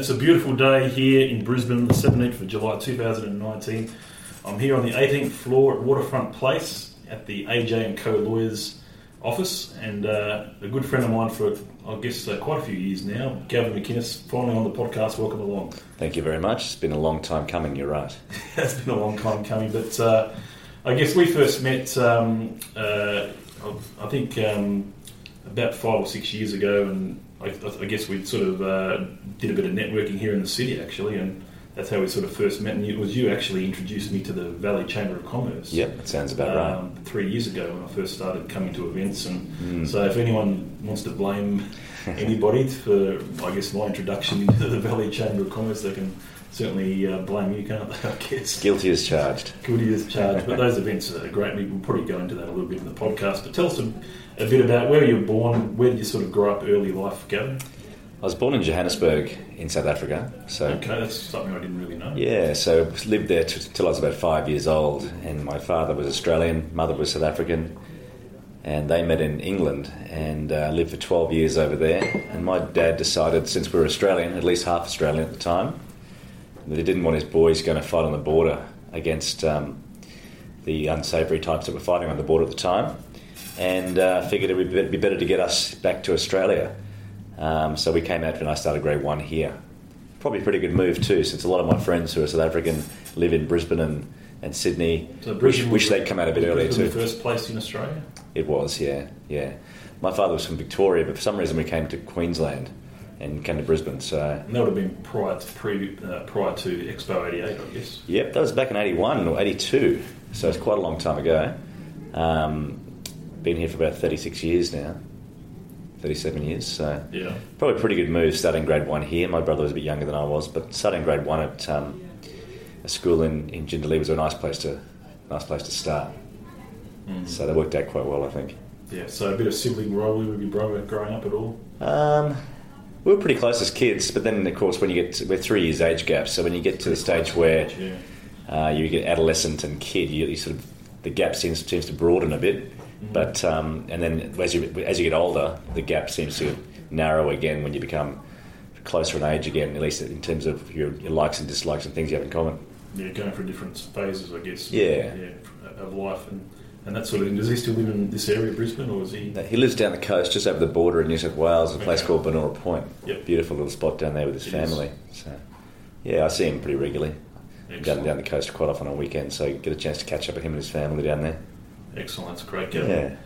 It's a beautiful day here in Brisbane, the 17th of July 2019. I'm here on the 18th floor at Waterfront Place at the AJ and Co Lawyers office, and uh, a good friend of mine for I guess uh, quite a few years now, Gavin McInnes, finally on the podcast. Welcome along. Thank you very much. It's been a long time coming. You're right. it's been a long time coming, but uh, I guess we first met. Um, uh, I think um, about five or six years ago, and I, I guess we sort of uh, did a bit of networking here in the city actually, and that's how we sort of first met. And it was you actually introduced me to the Valley Chamber of Commerce. Yep, that sounds about um, right. Three years ago when I first started coming to events, and mm. so if anyone wants to blame anybody for, I guess, my introduction into the Valley Chamber of Commerce, they can certainly uh, blame you, can't they? I guess. Guilty as charged. Guilty as charged. but those events are great. We will probably go into that a little bit in the podcast. But tell us a, bit about where you were born. Where did you sort of grow up early life, Gavin? I was born in Johannesburg in South Africa. So okay, that's something I didn't really know. Yeah, so lived there until I was about five years old, and my father was Australian, mother was South African, and they met in England and uh, lived for twelve years over there. And my dad decided, since we were Australian, at least half Australian at the time, that he didn't want his boys going to fight on the border against um, the unsavoury types that were fighting on the border at the time, and uh, figured it would be better to get us back to Australia. Um, so we came out and I started grade one here. Probably a pretty good move too, since a lot of my friends who are South African live in Brisbane and, and Sydney. So wish, wish they'd come out a bit earlier too. The first place in Australia. It was, yeah, yeah. My father was from Victoria, but for some reason we came to Queensland and came to Brisbane. So and that would have been prior to pre, uh, prior to Expo '88, I guess. Yep, that was back in '81 or '82, so it's quite a long time ago. Um, been here for about 36 years now. 37 years. So yeah, probably a pretty good move starting grade one here. My brother was a bit younger than I was, but starting grade one at um, a school in, in Jindalee was a nice place to nice place to start. Mm. So that worked out quite well, I think. Yeah. So a bit of sibling rivalry with your brother growing up at all? Um, we were pretty close as kids, but then of course when you get to, we're three years age gap, so when you get to the stage where age, yeah. uh, you get adolescent and kid, you, you, sort of the gap seems seems to broaden a bit. Mm-hmm. But um, and then as you as you get older, the gap seems to narrow again when you become closer in age again. At least in terms of your, your likes and dislikes and things you have in common. Yeah, going through different phases, I guess. Yeah, yeah, of life and. And that sort of thing. Does he still live in this area, of Brisbane, or is he? No, he lives down the coast, just over the border in New South Wales, a okay. place called Banora Point. Yep. Beautiful little spot down there with his it family. Is. So, yeah, I see him pretty regularly. Going down the coast quite often on weekends, so get a chance to catch up with him and his family down there. Excellent, that's great. Yeah.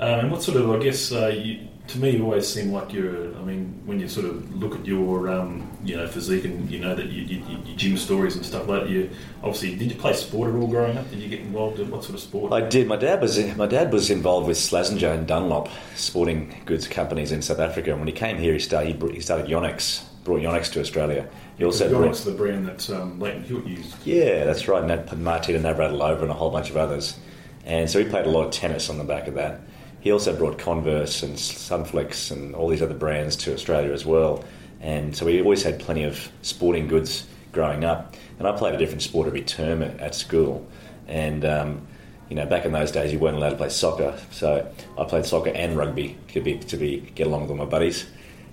Um, and what sort of, I guess, uh, you, to me, you always seem like you're. I mean, when you sort of look at your, um, you know, physique and you know that you, you, you, gym stories and stuff like that. You obviously did you play sport at all growing up? Did you get involved in what sort of sport? I did. My dad was my dad was involved with Slazenger and Dunlop sporting goods companies in South Africa. And when he came here, he started he, started Yonex, brought Yonex to Australia. He also Yonex, the brand that um, Lleyton Hewitt used. Yeah, that's right. And Martina Navratilova and a whole bunch of others. And so he played a lot of tennis on the back of that. He also brought Converse and Sunflex and all these other brands to Australia as well. And so we always had plenty of sporting goods growing up. And I played a different sport every term at, school. And um, you know, back in those days, you weren't allowed to play soccer. So I played soccer and rugby to be to be get along with all my buddies.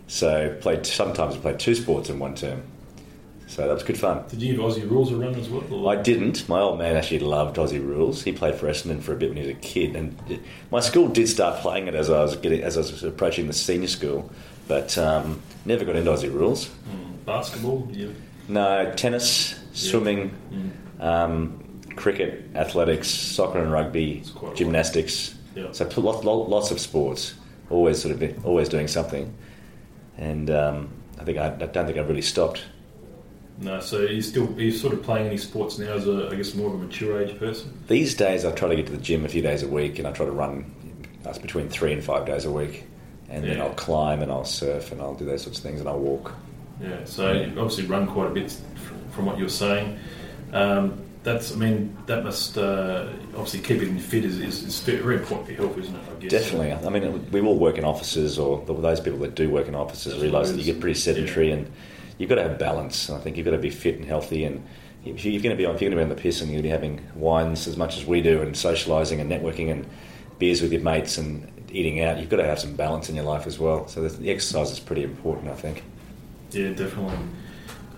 So played sometimes I played two sports in one term. So that was good fun. Did you have Aussie rules around as well? I didn't. My old man actually loved Aussie rules. He played for Essendon for a bit when he was a kid, and my school did start playing it as I was getting as I was approaching the senior school, but um, never got into Aussie rules. Mm. Basketball, yeah. No, tennis, swimming, mm. um, cricket, athletics, soccer and rugby, gymnastics. Yeah. So lots, lots of sports. Always sort of always doing something, and um, I think I, I don't think I've really stopped. No, so he's still he's sort of playing any sports now as a I guess more of a mature age person. These days, I try to get to the gym a few days a week, and I try to run. That's between three and five days a week, and yeah. then I'll climb and I'll surf and I'll do those sorts of things and I'll walk. Yeah, so yeah. you obviously run quite a bit from what you're saying. Um, that's, I mean, that must uh, obviously keeping fit is, is, is, very important for your health, isn't it? I guess. Definitely. I mean, we all work in offices, or those people that do work in offices realise that you get pretty sedentary yeah. and you've got to have balance. I think you've got to be fit and healthy, and if you're going to be on, if you're going to be on the piss and you're going to be having wines as much as we do, and socialising and networking and beers with your mates and eating out, you've got to have some balance in your life as well. So the exercise is pretty important, I think. Yeah, definitely.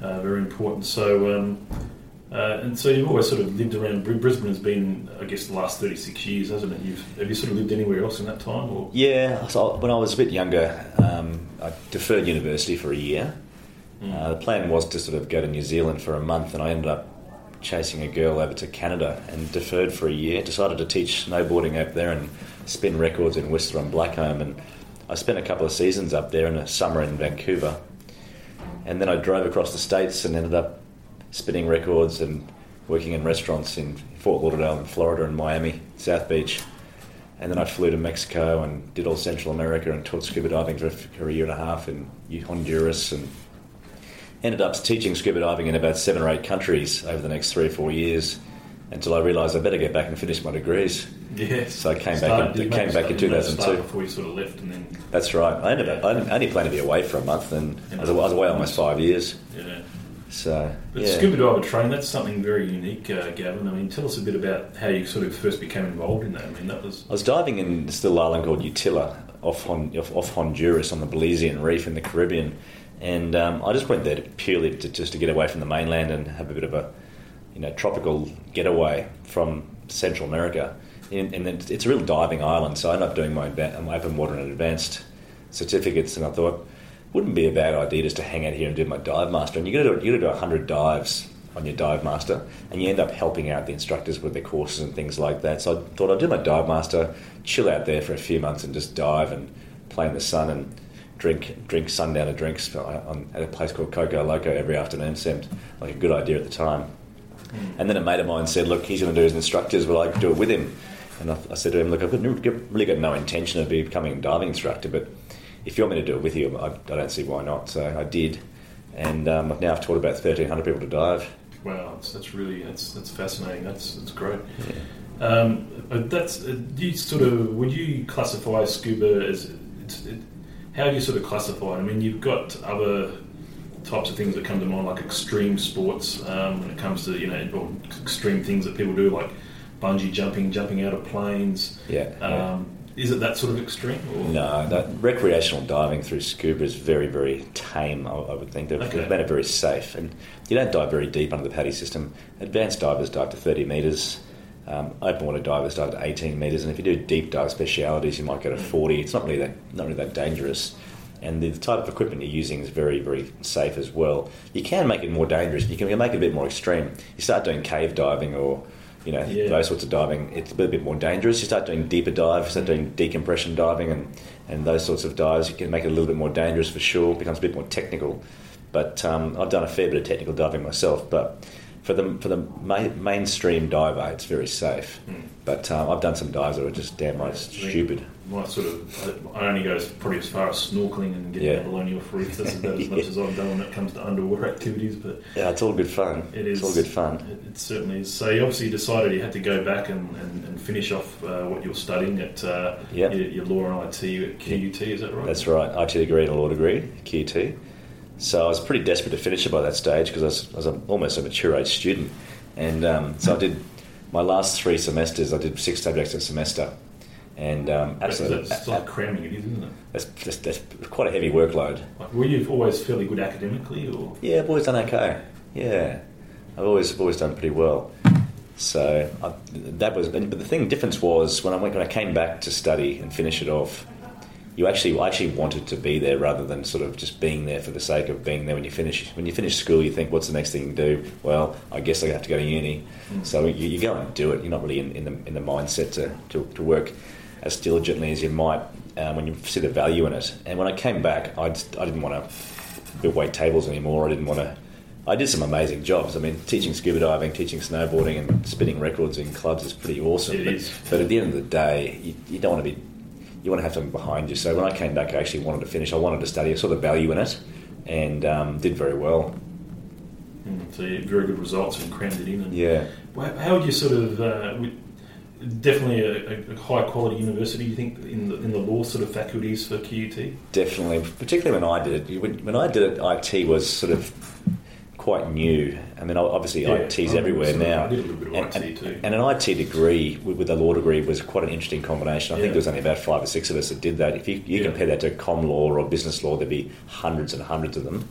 uh, very important. So, um, uh, and so you've always sort of lived around Br- Brisbane. Has been, I guess, the last thirty six years, hasn't it? You've have you sort of lived anywhere else in that time, or Yeah, so when I was a bit younger, um, I deferred university for a year. Uh, the plan was to sort of go to New Zealand for a month, and I ended up chasing a girl over to Canada and deferred for a year. Decided to teach snowboarding up there and spin records in Whistler and Blackcomb, and I spent a couple of seasons up there and a summer in Vancouver. And then I drove across the states and ended up spinning records and working in restaurants in Fort Lauderdale, in Florida, and Miami, South Beach. And then I flew to Mexico and did all Central America and taught scuba diving for a year and a half in Honduras and ended up teaching scuba diving in about seven or eight countries over the next three or four years until I realised I better get back and finish my degrees. yes? So I came back Started- in- came back in you made a 2002. Before you sort of left, and then That's right. I ended up, I only planned to be away for a month and I was, I was away almost five years. yeah. So, But yeah. scuba diver training, that's something very unique, uh, Gavin. I mean, tell us a bit about how you sort of first became involved in that. I mean, that was I was diving in this little island called Utila off, Hon, off, off Honduras on the Belizean Reef in the Caribbean, and um, I just went there to, purely to, just to get away from the mainland and have a bit of a you know tropical getaway from Central America. And, and it's, a real diving island, so I ended up doing my, my open water and advanced certificates, and I thought wouldn't be a bad idea just to hang out here and do my dive master. And you got to do you got to do hundred dives on your dive master, and you end up helping out the instructors with their courses and things like that. So I thought I'd do my dive master, chill out there for a few months, and just dive and play in the sun and drink drink sundowner drinks on, at a place called Coco Loco every afternoon. Seemed like a good idea at the time. And then a mate of mine said, "Look, he's going to do his instructors. Will I do it with him?" And I, I said to him, "Look, I've got, really got no intention of becoming a diving instructor, but if you want me to do it with you, I, I don't see why not." So I did, and um, I've now I've taught about thirteen hundred people to dive. wow. That's, that's really that's that's fascinating. That's that's great. Um, but that's uh, you sort of would you classify scuba as it's, it, how do you sort of classify it? I mean, you've got other types of things that come to mind, like extreme sports. Um, when it comes to you know extreme things that people do, like bungee jumping, jumping out of planes. Yeah. yeah. Um, is it that sort of extreme? Or? No, that recreational diving through scuba is very, very tame. I, I would think they've, Okay. made it very safe, and you don't dive very deep under the PADI system. Advanced divers dive to thirty metres. Um, open water divers dive to eighteen metres, and if you do deep dive specialities, you might go to forty. It's not really that not really that dangerous, and the type of equipment you're using is very, very safe as well. You can make it more dangerous. You can make it a bit more extreme. You start doing cave diving or you know Yeah. those sorts of diving. It's a bit, a bit more dangerous. You start doing deeper dives, you start doing decompression diving, and and those sorts of dives. You can make it a little bit more dangerous for sure. It becomes a bit more technical. But um, I've done a fair bit of technical diving myself. But for the for the ma- mainstream diver, it's very safe. Hmm. But um, I've done some dives that are just damn right stupid. My sort of, I only go probably as far as snorkeling and getting Yeah. out below Neil Reef. That's about as much as I've done when it comes to underwater activities. But Yeah, it's all good fun. it is It's all good fun. It, it certainly is. So you obviously decided you had to go back and, and, and finish off uh, what you're studying at uh, Yep. your, your law and IT at QUT. Is that right? That's right. IT degree and law degree, QT. So I was pretty desperate to finish it by that stage because I was, I was a, almost a mature age student, and um, so I did my last three semesters. I did six subjects a semester, and um, That's, absolutely, that's like cramming it is, isn't it? that's, that's, that's quite a heavy workload. Like, were you always fairly good academically, or Yeah, I've always done okay. Yeah, I've always always done pretty well. So I, that was, but the thing difference was when I went, when I came back to study and finish it off. You actually, actually wanted to be there rather than sort of just being there for the sake of being there. When you finish, when you finish school, you think, "What's the next thing you can do?" Well, I guess I have to go to uni. So you, you go and do it. You're not really in, in the in the mindset to, to, to work as diligently as you might um, when you see the value in it. And when I came back, I just, I didn't want to wait tables anymore. I didn't want to. I did some amazing jobs. I mean, teaching scuba diving, teaching snowboarding, and spinning records in clubs is pretty awesome. But, but at the end of the day, you, you don't want to be. You want to have something behind you. So when I came back, I actually wanted to finish. I wanted to study. I saw the value in it, and um, did very well. Mm, so you had very good results and crammed it in? And Yeah. How would you sort of uh, definitely a, a high quality university? You think in the, in the law sort of faculties for QUT? Definitely, particularly when I did it. When I did it, IT was sort of quite new. I mean, obviously Yeah, IT's everywhere sort of- now. I did a little bit of and, IT and- too. and an IT degree with, with a law degree was quite an interesting combination. I think there was only about five or six of us that did that. If you, you Yeah. compare that to com law or business law, there'd be hundreds and hundreds of them.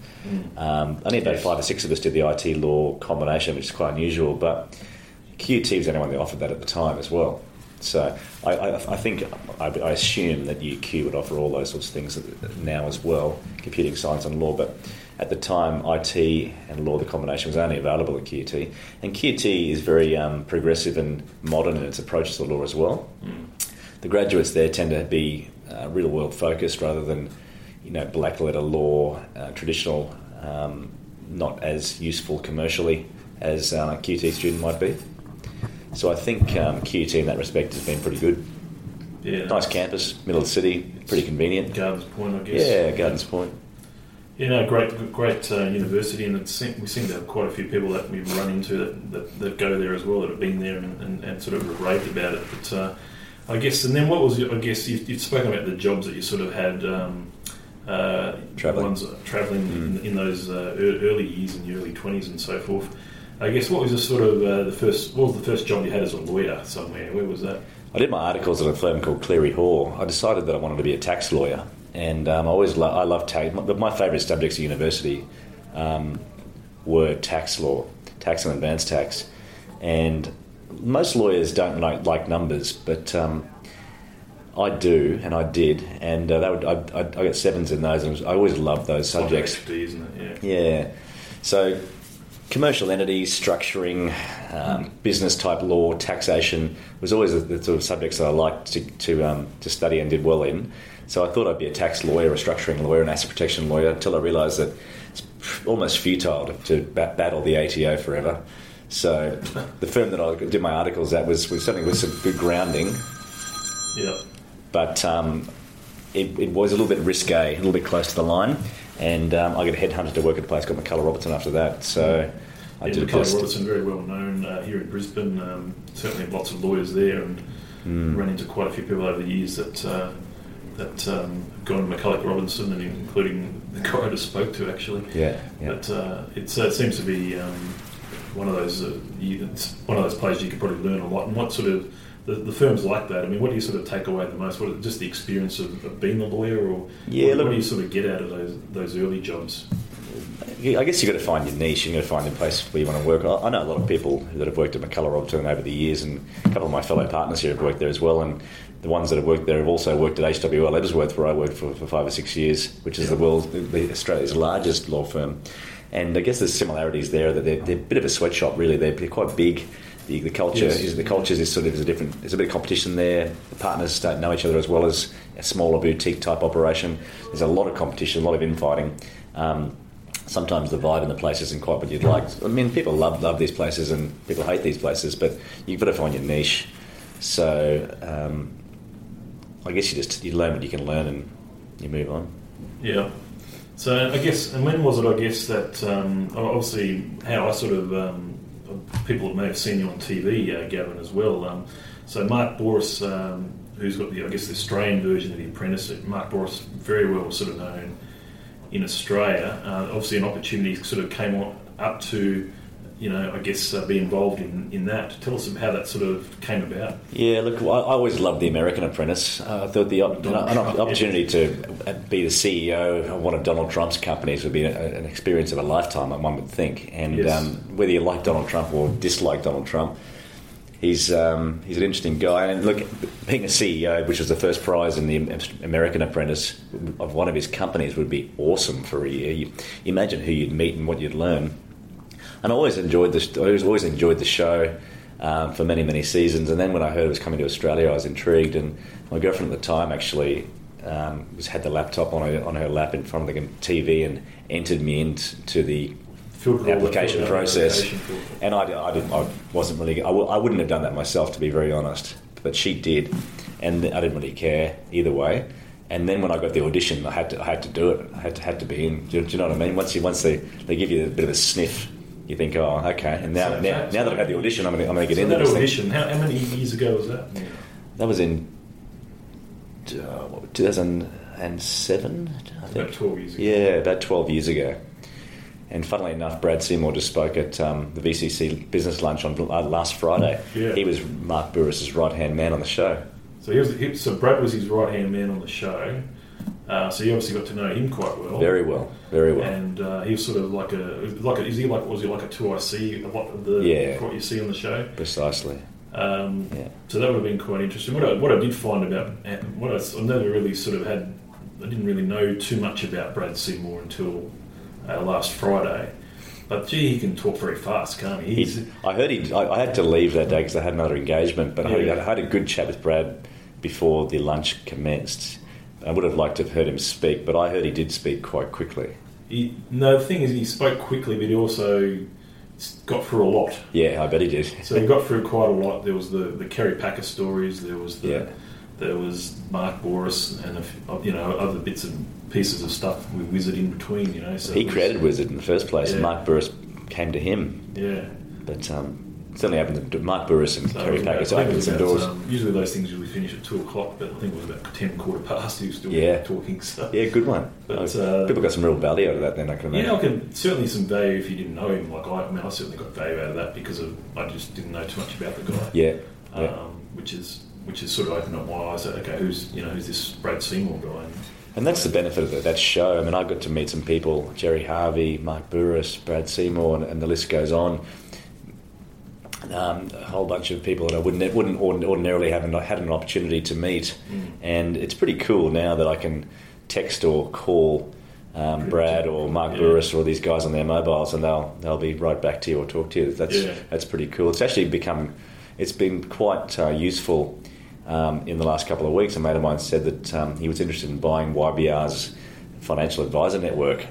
Um, only about Yes. five or six of us did the IT law combination, which is quite unusual. But QT was the only one that offered that at the time as well. So I, I, I think I, I assume that UQ would offer all those sorts of things now as well, computing science and law. But at the time, IT and law, the combination was only available at QT. And QT is very um, progressive and modern in its approach to the law as well. The graduates there tend to be uh, real world focused rather than, you know, black letter law, uh, traditional, um, not as useful commercially as uh, a QT student might be. So I think um, QT in that respect has been pretty good. Yeah, Nice campus, middle of the city, pretty convenient. Gardens Point, I guess. Yeah, Gardens Point. Yeah, no, great, great uh, university, and we seem to have quite a few people that we've run into that, that, that go there as well, that have been there and, and, and sort of raved about it. But uh, I guess, and then what was your, I guess you've, you've spoken about the jobs that you sort of had. Um, uh, Travelling. ones traveling Mm. in, in those uh, early years in your early twenties and so forth. I guess what was the sort of uh, the first? What was the first job you had as a lawyer somewhere? Where was that? I did my articles at a firm called Cleary Hall. I decided that I wanted to be a tax lawyer, and um, I always lo- I love tax. My, my favourite subjects at university um, were tax law, tax and advanced tax, and most lawyers don't like, like numbers, but um, I do, and I did, and uh, that would, I, I, I got sevens in those, and I always loved those subjects. Like HD, isn't it? Yeah. Yeah. So, commercial entities, structuring, um, business type law, taxation was always the, the sort of subjects that I liked to to, um, to study and did well in. So I thought I'd be a tax lawyer, a structuring lawyer, an asset protection lawyer, until I realised that it's almost futile to, to bat- battle the ATO forever. So the firm that I did my articles at was, was something with some good grounding, Yeah. but um, it, it was a little bit risque, a little bit close to the line. And um, I got headhunted to work at a place called McCullough Robertson after that. So I yeah, did a McCullough of- Robertson, very well known uh, here in Brisbane. Um, certainly lots of lawyers there, and Mm. run into quite a few people over the years that uh, that um, gone to McCullough Robertson, and including the guy I just spoke to actually. Yeah, yeah. But uh, it's, uh, it seems to be um, one of those uh, you, it's one of those places you could probably learn a lot. And what sort of the, the firms like that? I mean, what do you sort of take away the most? What just the experience of, of being a lawyer, or Yeah, what, look- what do you sort of get out of those those early jobs? I guess you've got to find your niche. You've got to find the place where you want to work. I know a lot of people that have worked at McCullough Robertson over the years, and a couple of my fellow partners here have worked there as well. And the ones that have worked there have also worked at HWL Ebsworth, where I worked for, for five or six years, which is the world's, the, the Australia's largest law firm. And I guess there's similarities there that they're, they're a bit of a sweatshop, really. They're, they're quite big. The, the culture Yes. is the culture is sort of is a different. There's a bit of competition there. The partners don't know each other as well as a smaller boutique type operation. There's a lot of competition, a lot of infighting. Um, sometimes the vibe in the place isn't quite what you'd like. I mean, people love love these places and people hate these places, but you've got to find your niche. So um, I guess you just you learn what you can learn and you move on. Yeah. So I guess, and when was it? I guess that um, obviously how I sort of um, people may have seen you on TV, uh, Gavin, as well. Um, so Mark Bouris, um, who's got the I guess the Australian version of The Apprentice, Mark Bouris, very well sort of known in Australia. Uh, obviously, an opportunity sort of came on, up to. You know, I guess uh, be involved in, in that. Tell us how that sort of came about. Yeah, look, I, I always loved the American Apprentice. Uh, I thought the op- an Trump, opportunity to be the CEO of one of Donald Trump's companies would be a, an experience of a lifetime, one would think. And Yes. um, whether you like Donald Trump or dislike Donald Trump, he's um, he's an interesting guy. And look, being a CEO, which was the first prize in the American Apprentice of one of his companies, would be awesome for a year. You imagine who you'd meet and what you'd learn. And I always enjoyed the I always always enjoyed the show um, for many many seasons. And then when I heard it was coming to Australia, I was intrigued. And my girlfriend at the time actually um, was had the laptop on her on her lap in front of the TV and entered me into the application the process. application And I, I, didn't, I wasn't really, I, w- I wouldn't have done that myself, to be very honest. But she did, and I didn't really care either way. And then when I got the audition, I had to, I had to do it. I had to, had to be in. Do, you- do you know what I mean? Once you, once they, they give you a bit of a sniff, you think, oh, okay. And now, So- now, now that I've had the audition, I'm going to, I'm going to get So into that audition, how, how many years ago was that? That was in uh, what, 2007, I think. About 12 years ago. Yeah, about 12 years ago. And funnily enough, Brad Seymour just spoke at um, the VCC business lunch on uh, last Friday. Yeah. He was Mark Bouris's right hand man on the show. So he was, he, so Brad was his right hand man on the show. Uh, so you obviously got to know him quite well. Very well, very well. And uh, he was sort of like a like a, is he like was he like a two IC a lot of the Yeah. what you see on the show. Precisely. Um, Yeah. So that would have been quite interesting. What I, what I did find about what I, I never really sort of had, I didn't really know too much about Brad Seymour until uh, last Friday. But gee, he can talk very fast, can't he? He's, I heard he. I, I had to leave that day because I had another engagement. But I, had, I had a good chat with Brad before the lunch commenced. I would have liked to have heard him speak, but I heard he did speak quite quickly. he, no, the thing is, he spoke quickly, but he also got through a lot. Yeah, I bet he did. So he got through quite a lot. There was the, the Kerry Packer stories. There was the Yeah. there was Mark Bouris and a f you know other bits and pieces of stuff with Wizard in between. You know, so He was- created Wizard in the first place. Yeah. Mark Bouris came to him, Yeah. but um, certainly opened the, Mark Bouris and So Kerry Packer it opened some doors. um, usually those things usually finish at two o'clock, but I think it was about ten quarter past. He was still Yeah. talking. So yeah, good one. But, uh, people got some real value out of that. Then I can imagine. yeah, I can certainly some value if you didn't know him. Like I, I mean, I certainly got value out of that because of I just didn't know too much about the guy. yeah, yeah. um, which is which has sort of opened up my eyes. That, okay, who's you know who's this Brad Seymour guy? And, And that's the benefit of that, that show. I mean, I got to meet some people: Gerry Harvey, Mark Bouris, Brad Seymour, and, and the list goes on. Um, a whole bunch of people that I wouldn't wouldn't ordinarily have had an opportunity to meet, and it's pretty cool now that I can text or call um, Brad or Mark Yeah. Bouris or these guys on their mobiles, and they'll they'll be right back to you or talk to you. That's Yeah. that's pretty cool. It's actually become it's been quite uh, useful um, in the last couple of weeks. A mate of mine said that um, he was interested in buying YBR's financial advisor network,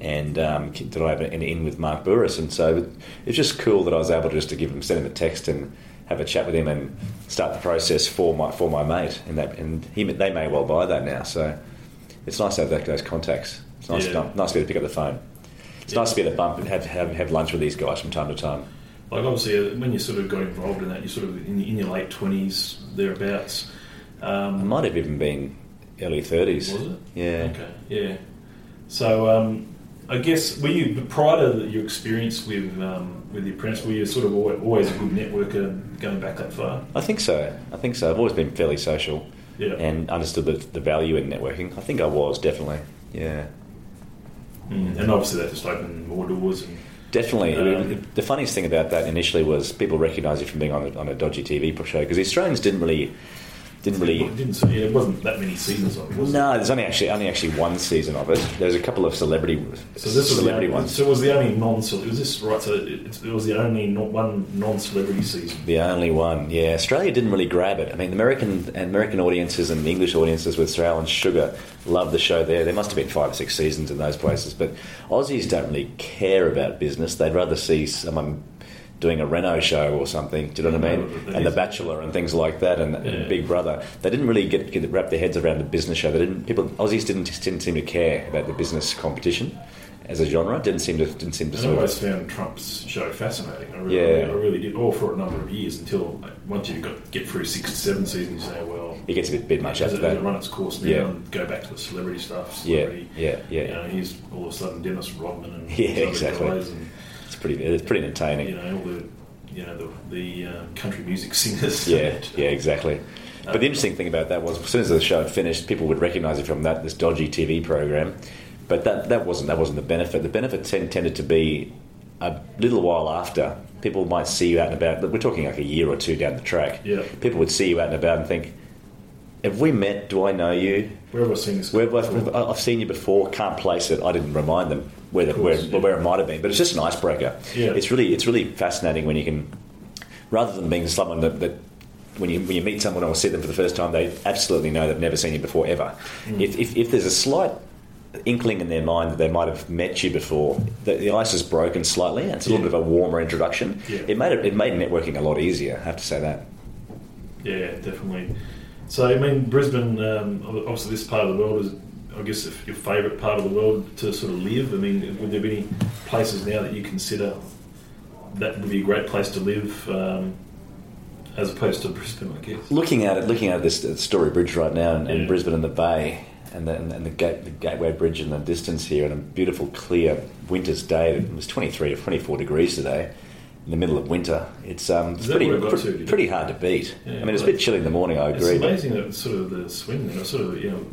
and um, did I have an in with Mark Bouris? And so it's just cool that I was able to just to give him send him a text and have a chat with him and start the process for my for my mate. And that and he they may well buy that now. So it's nice to have that, those contacts. It's nice, Yeah. nice to be able to pick up the phone. It's Yeah. nice to be able to bump and have, have, have lunch with these guys from time to time. like obviously, uh, when you sort of got involved in that, you're sort of in, in your late twenties thereabouts. Um, might have even been early 30s. was it? Yeah. Okay. Yeah. So um, I guess were you prior to your experience with um, with the apprentice? Were you sort of always, a good networker going back that far? I think so. I think so. I've always been fairly social Yeah. and understood the, the value in networking. I think I was, definitely. Yeah. Mm. And obviously that just opened more doors. And, Definitely. Um, the funniest thing about that initially was people recognised you from being on a, on a dodgy TV show because the Australians didn't really didn't really It didn't. Yeah, it wasn't that many seasons of it. Was it? No, there's only actually only actually one season of it. There's a couple of celebrity So this was the celebrity only, ones. So it was the only non. Was this right? So it, it was the only not one non-celebrity season. The only one, yeah. Australia didn't really grab it. I mean, the American American audiences and the English audiences with Australian and Sugar love the show there. There must have been five or six seasons in those places, but Aussies don't really care about business. They'd rather see someone doing a Renault show or something. Do you know what I mean? Mm-hmm. And The Bachelor and things like that, and, Yeah. and Big Brother. They didn't really get, get wrap their heads around the business show. They didn't. People Aussies didn't didn't seem to care about the business competition as a genre. Didn't seem to didn't seem to I always found Trump's show fascinating. I really, Yeah. I really did. All for a number of years until like, once you got get through six to seven seasons, you say, well, it gets a bit, bit much after it, that. it run its course now Yeah. and go back to the celebrity stuff? Yeah, Celebrity, yeah, yeah. You know, he's all of a sudden Dennis Rodman and Yeah, other exactly. guys and It's pretty it's pretty entertaining. you know all the you know the, the uh, country music singers. Yeah, yeah, exactly. But the interesting thing about that was, as soon as the show had finished, people would recognise it from that this dodgy TV program. But that, that wasn't that wasn't the benefit. The benefit ten, tended to be a little while after. People might see you out and about. But we're talking like a year or two down the track. Yeah. People would see you out and about and think, "Have we met? Do I know you? Where have I seen this? Where, I've, before? I've seen you before. Can't place it. I didn't remind them where the, course, where, yeah. where it might have been. But it's just an icebreaker. Yeah. It's really it's really fascinating when you can, rather than being someone that, that when you when you meet someone or see them for the first time, they absolutely know they've never seen you before ever. Mm. If, if if there's a slight inkling in their mind that they might have met you before, the, the ice is broken slightly, and it's a little bit of a warmer introduction. Yeah. It made it, it made networking a lot easier. I have to say that. Yeah, definitely. So, I mean, Brisbane, um, obviously, this part of the world is, I guess, if your favourite part of the world to sort of live. I mean, would there be any places now that you consider that would be a great place to live, um, as opposed to Brisbane? I guess. Looking at it, looking at this Story Bridge right now in, in Yeah. Brisbane and the Bay, and the, and the, gate, the Gateway Bridge in the distance here, and a beautiful, clear winter's day. It was 23 or 24 degrees today in the middle of winter. It's um, that pretty, what it got pre- to? pretty hard to beat. Yeah, I mean, it's a bit chilly in the morning, I It's agree. but amazing that it's sort of the swing. Sort of you know,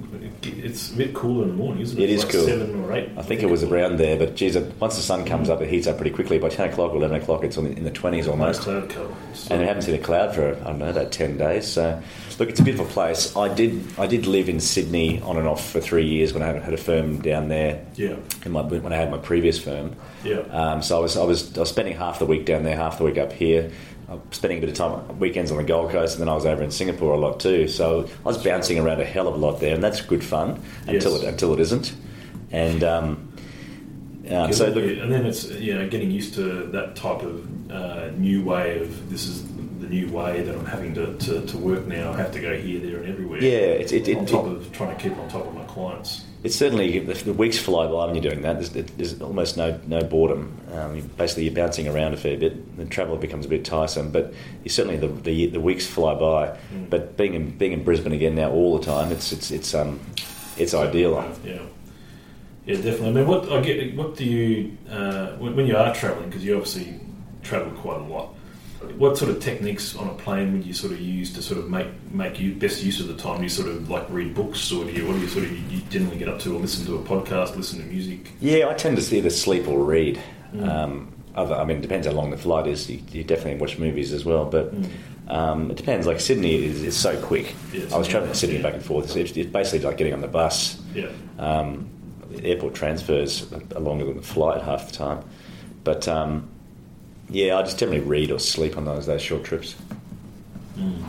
it's a bit cooler in the morning, isn't it? It It's is like cool. Seven or eight. I think it was around there, but geez, once the sun comes up, it heats up pretty quickly. By 10 o'clock or 11 o'clock, it's in the 20s almost. cloud cover. So- and we haven't seen a cloud for I don't know about ten days. So, look, it's a beautiful place. I did I did live in Sydney on and off for three years when I had a firm down there. yeah, In my, when I had my previous firm, yeah, um, so I was I was I was spending half the week down there, half the week up here. I was spending a bit of time weekends on the Gold Coast, and then I was over in Singapore a lot too. So I was bouncing around a hell of a lot there, and that's good fun until Yes. it until it isn't. And um, uh, so look, and then it's you know getting used to that type of uh, new way of this is the new way that I'm having to, to, to work now. I have to go here, there, and everywhere. yeah, it, it, on top of trying to keep on top of my clients. It's certainly the, the weeks fly by when you're doing that. There's, there's almost no no boredom. Um, basically, you're bouncing around a fair bit. The travel becomes a bit tiresome, but you certainly the, the the weeks fly by. Mm. But being in being in Brisbane again now all the time, it's it's it's um it's ideal. Yeah, yeah, definitely. I mean, what I get, what do you uh, when, when you are travelling? Because you obviously travel quite a lot. What sort of techniques on a plane would you sort of use to sort of make make you best use of the time? Do you sort of like read books, or do you what do you sort of you generally get up to, or listen to a podcast, listen to music? Yeah, I tend to either sleep or read. Mm. Um, other, I mean, it depends how long the flight is. You, you definitely watch movies as well, but Mm. um, it depends. Like Sydney is, is so quick. Yes. I was travelling to Sydney Yeah. back and forth. It's, it's basically like getting on the bus. Yeah, Um, airport transfers are longer than the flight half the time. But um, yeah, I just generally read or sleep on those those short trips. Mm.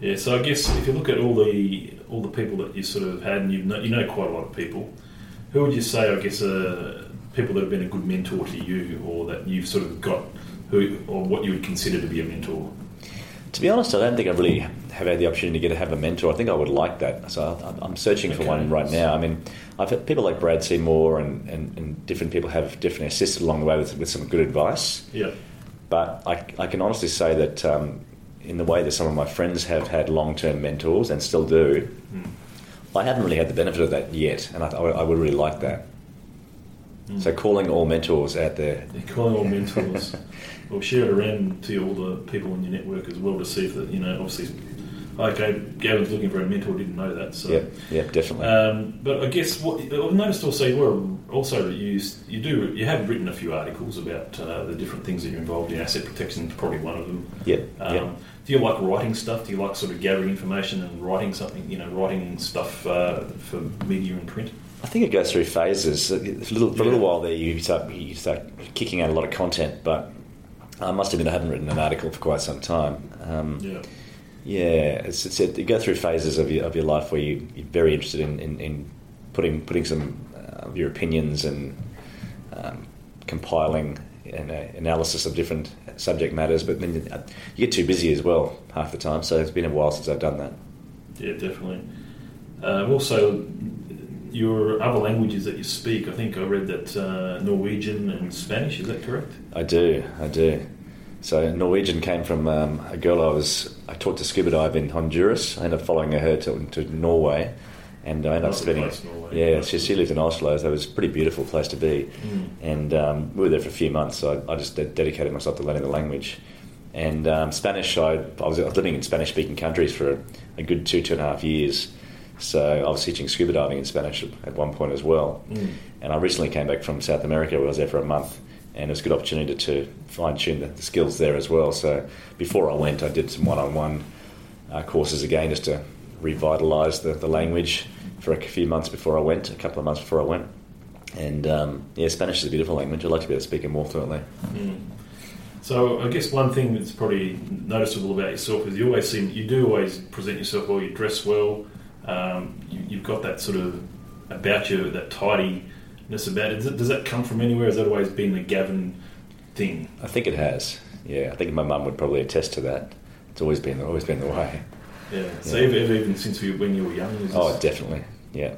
Yeah, so I guess if you look at all the all the people that you sort of had, and you know, you know quite a lot of people, who would you say, I guess, uh, people that have been a good mentor to you, or that you've sort of got, who, or what you would consider to be a mentor? To be honest, I don't think I've really have had the opportunity to get to have a mentor. I think I would like that. So I- I'm searching for one right now. I mean, I've had people like Brad Seymour and, and, and different people have different assisted along the way with, with some good advice. Yeah, But I, I can honestly say that um, in the way that some of my friends have had long term mentors and still do, Mm. I haven't really had the benefit of that yet, and I, I would- I would really like that. Mm. So calling all mentors out there. They're calling all mentors. well, share it around to all the people in your network as well to see if that you know. Obviously, okay, Gavin's looking for a mentor. Didn't know that. So. Yeah, yeah, definitely. Um, but I guess what I've noticed also you were also you you do you have written a few articles about uh, the different things that you're involved in. Asset protection is probably one of them. yeah, Um, yeah. Do you like writing stuff? Do you like sort of gathering information and writing something? You know, writing stuff uh, for media and print. I think it goes through phases. For a little, for a little while there, you start, you start kicking out a lot of content, but I must admit I haven't written an article for quite some time. Um, Yeah. Yeah, it's, it's it, you go through phases of your, of your life where you, you're very interested in, in, in putting putting some uh, of your opinions and um, compiling an uh, analysis of different subject matters, but then you, uh, you get too busy as well half the time. So it's been a while since I've done that. Yeah, definitely. Um, also, your other languages that you speak. I think I read that uh, Norwegian and Spanish. Is that correct? I do, I do. So Norwegian came from um, a girl I was I taught to scuba dive in Honduras. I ended up following her to, to Norway, and I ended up spending. place, Norway. Yeah, she, she lived in Oslo, so it was a pretty beautiful place to be. Mm. And um, we were there for a few months, so I, I just dedicated myself to learning the language. And um, Spanish, I, I was living in Spanish-speaking countries for a, a good two, two and a half years. So I was teaching scuba diving in Spanish at one point as well. Mm. And I recently came back from South America where I was there for a month. And it was a good opportunity to fine tune the, the skills there as well. So before I went, I did some one on one courses again just to revitalise the, the language for a few months before I went, a couple of months before I went. And um, yeah, Spanish is a beautiful language. I'd like to be able to speak it more fluently. Mm. So I guess one thing that's probably noticeable about yourself is you always seem you do always present yourself well. You dress well. Um, you, you've got that sort of about you that tidiness about it. Does, it. does that come from anywhere? Has that always been the Gavin thing? I think it has. Yeah, I think my mum would probably attest to that. It's always been always been the way. Yeah. So Yeah. Even, even since you, when you were young. is Oh, definitely. Yeah.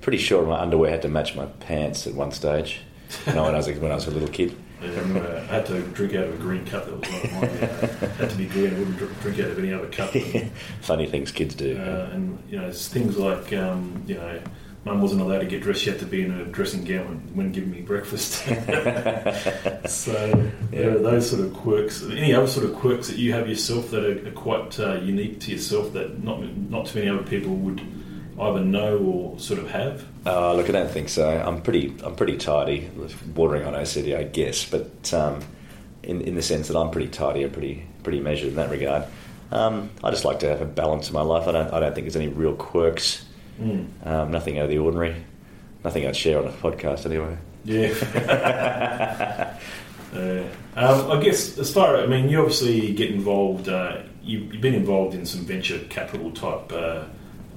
Pretty sure my underwear had to match my pants at one stage. when I was when I was a little kid. Yeah, I remember I had to drink out of a green cup. That was of mine. It had to be green. I wouldn't dr- drink out of any other cup. Funny things kids do. Uh, and you know, it's things like um, you know, mum wasn't allowed to get dressed; she had to be in a dressing gown when giving me breakfast. so there are those sort of quirks. Any other sort of quirks that you have yourself that are, are quite uh, unique to yourself that not not too many other people would either know or sort of have? Uh, look, I don't think so. I'm pretty, I'm pretty tidy, bordering on OCD, I guess, but um, in in the sense that I'm pretty tidy and pretty pretty measured in that regard. Um, I just like to have a balance in my life. I don't, I don't think there's any real quirks. Mm. Um, nothing out of the ordinary. Nothing I'd share on a podcast anyway. Yeah. uh, um, I guess as far I mean, you obviously get involved. Uh, you, you've been involved in some venture capital type uh,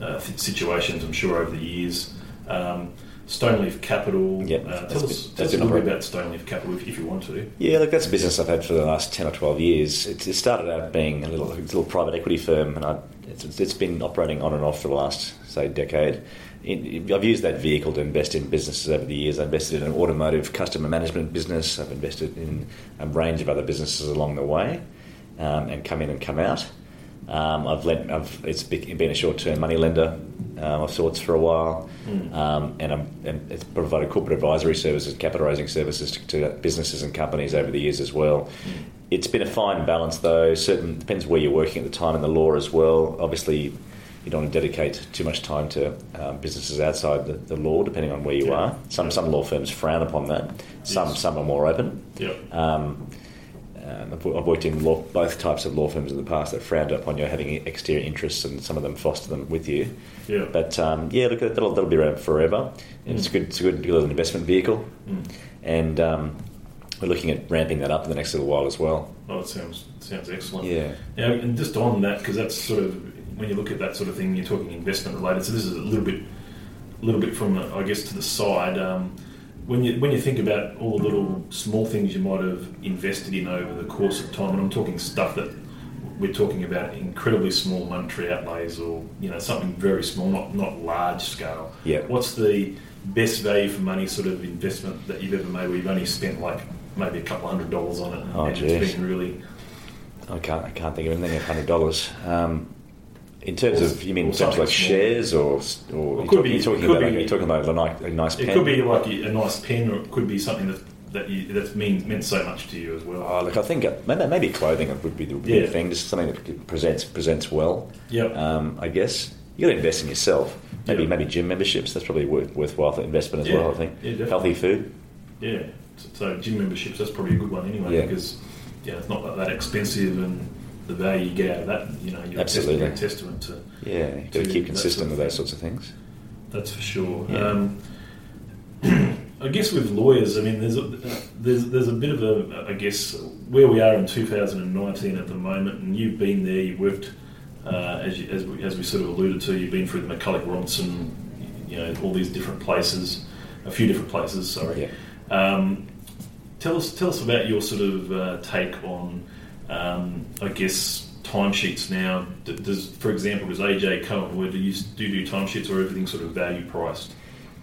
uh, situations, I'm sure, over the years. Um, Stoneleaf Capital. Uh, tell been- us, tell that's us a little bit about Stoneleaf Capital if, if you want to. Yeah, look, that's a business I've had for the last 10 or 12 years. It, it started out being a little, little private equity firm, and I, it's, it's been operating on and off for the last, say, decade. In, I've used that vehicle to invest in businesses over the years. I've invested in an automotive customer management business. I've invested in a range of other businesses along the way um, and come in and come out. Um, I've lent, I've, it's be- been a short-term money lender um, of sorts for a while, um, and, I'm, and it's provided corporate advisory services, capital raising services to, to businesses and companies over the years as well. It's been a fine balance, though. Certain depends where you're working at the time in the law as well. Obviously, you don't want to dedicate too much time to um, businesses outside the, the law, depending on where you Yeah. are. Some some law firms frown upon that. Some Yes. some are more open. Yep. Um, um, I've, I've worked in law, both types of law firms in the past that frowned upon you having exterior interests, and some of them foster them with you. Yeah. But um, yeah, look, that'll, that'll be around forever. And it's a good, it's a good, good investment vehicle, Mm. and um, we're looking at ramping that up in the next little while as well. Oh, it sounds sounds excellent. Yeah, Yeah, and just on that, because that's sort of when you look at that sort of thing, you're talking investment related. So this is a little bit, a little bit from, I guess, to the side. When you when you think about all the little small things you might have invested in over the course of time, and I'm talking stuff that we're talking about incredibly small monetary outlays, or you know something very small, not not large scale. yeah. What's the best value for money sort of investment that you've ever made, where you've only spent like maybe a couple hundred dollars on it, and Oh, it's geez. been really I can't, I can't think of anything of hundred dollars. Um, in terms Or- of, you mean terms like small. shares or, or It you're could talking, be- you're talking could about, be- you're talking about a nice, a nice It pen. could be like a nice pen, or it could be something that that you, that's mean, meant so much to you as well. Oh, look, I think uh, maybe, maybe clothing would be the big Yeah. thing. Just something that presents presents well. Yep. Um, I guess you got to invest in yourself. Maybe Yeah. maybe gym memberships. That's probably worth, worthwhile for investment as Yeah. well. I think Yeah, healthy food. yeah. So, so gym memberships, that's probably a good one anyway, Yeah. because yeah, it's not that, that expensive, and the value you get out of that, you know, you're Absolutely. a testament to Yeah, you've got to keep consistent with those sorts of things. That's for sure. Yeah. Um, I guess with lawyers, I mean, there's a, there's there's a bit of a, I guess, where we are in 2019 at the moment, and you've been there, you've worked, uh, as, you, as, we, as we sort of alluded to, you've been through the McCullough Robertson, you know, all these different places, a few different places, sorry. Yeah. Um, tell us tell us about your sort of uh, take on, um, I guess, timesheets now. Does, for example, does AJ Cohen, where do you do do timesheets or everything sort of value priced?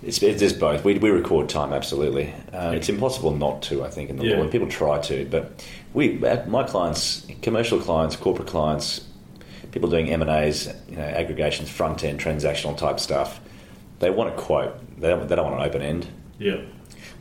It's, it's just both. We, we record time absolutely. Uh, it's impossible not to. I think in the Yeah. law, and people try to, but we, uh, my clients, commercial clients, corporate clients, people doing M and A's, you know, aggregations, front end, transactional type stuff. They want a quote. They don't, they don't want an open end. Yeah,